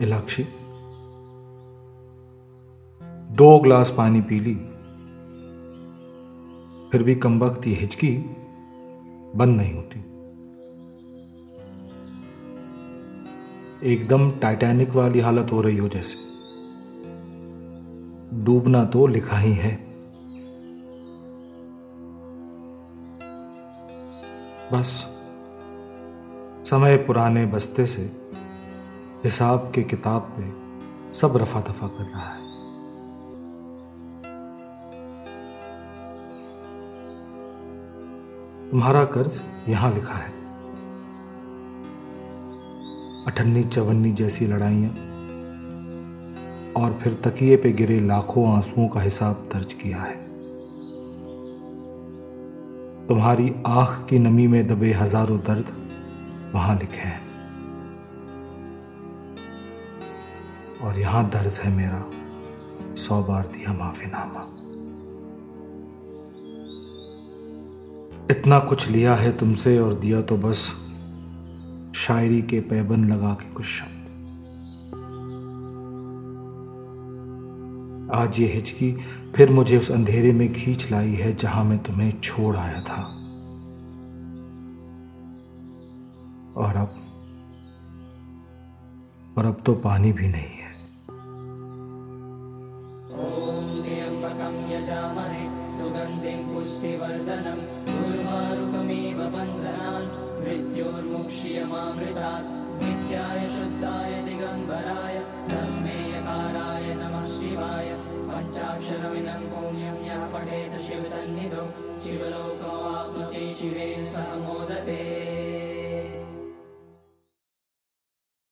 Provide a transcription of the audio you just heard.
इलाक्षी। दो ग्लास पानी पी ली। फिर भी कम वक्त ये हिचकी बंद नहीं होती। एकदम टाइटैनिक वाली हालत हो रही हो जैसे। डूबना तो लिखा ही है। बस, समय पुराने बस्ते से हिसाब के किताब पे सब रफा दफ़ा कर रहा है। तुम्हारा कर्ज यहाँ लिखा है। अठन्नी चवन्नी जैसी लड़ाइयाँ और फिर तकिए पे गिरे लाखों आंसुओं का हिसाब दर्ज किया है। तुम्हारी आँख की नमी में दबे हज़ारों दर्द वहाँ लिखे हैं। और यहाँ दर्ज है मेरा सौ बार दिया माफीनामा। इतना कुछ लिया है तुमसे और दिया तो बस शायरी के पैबंद लगा के कुछ शब्द। आज ये हिचकी फिर मुझे उस अंधेरे में खींच लाई है जहाँ मैं तुम्हें छोड़ आया था। और अब और अब तो पानी भी नहीं सुगन्धिं पुष्टिवर्धनं उर्वारुकमेव बन्धनान् मृत्योर्मुक्ष्यमामृतात् नित्याय शुद्धाय दिगम्बराय तस्मै यकाराय नमः शिवाय। पञ्चाक्षरमिदं पुण्यं यः पठेत शिवसन्निधौ शिवलोकमवाप्नुते शिवे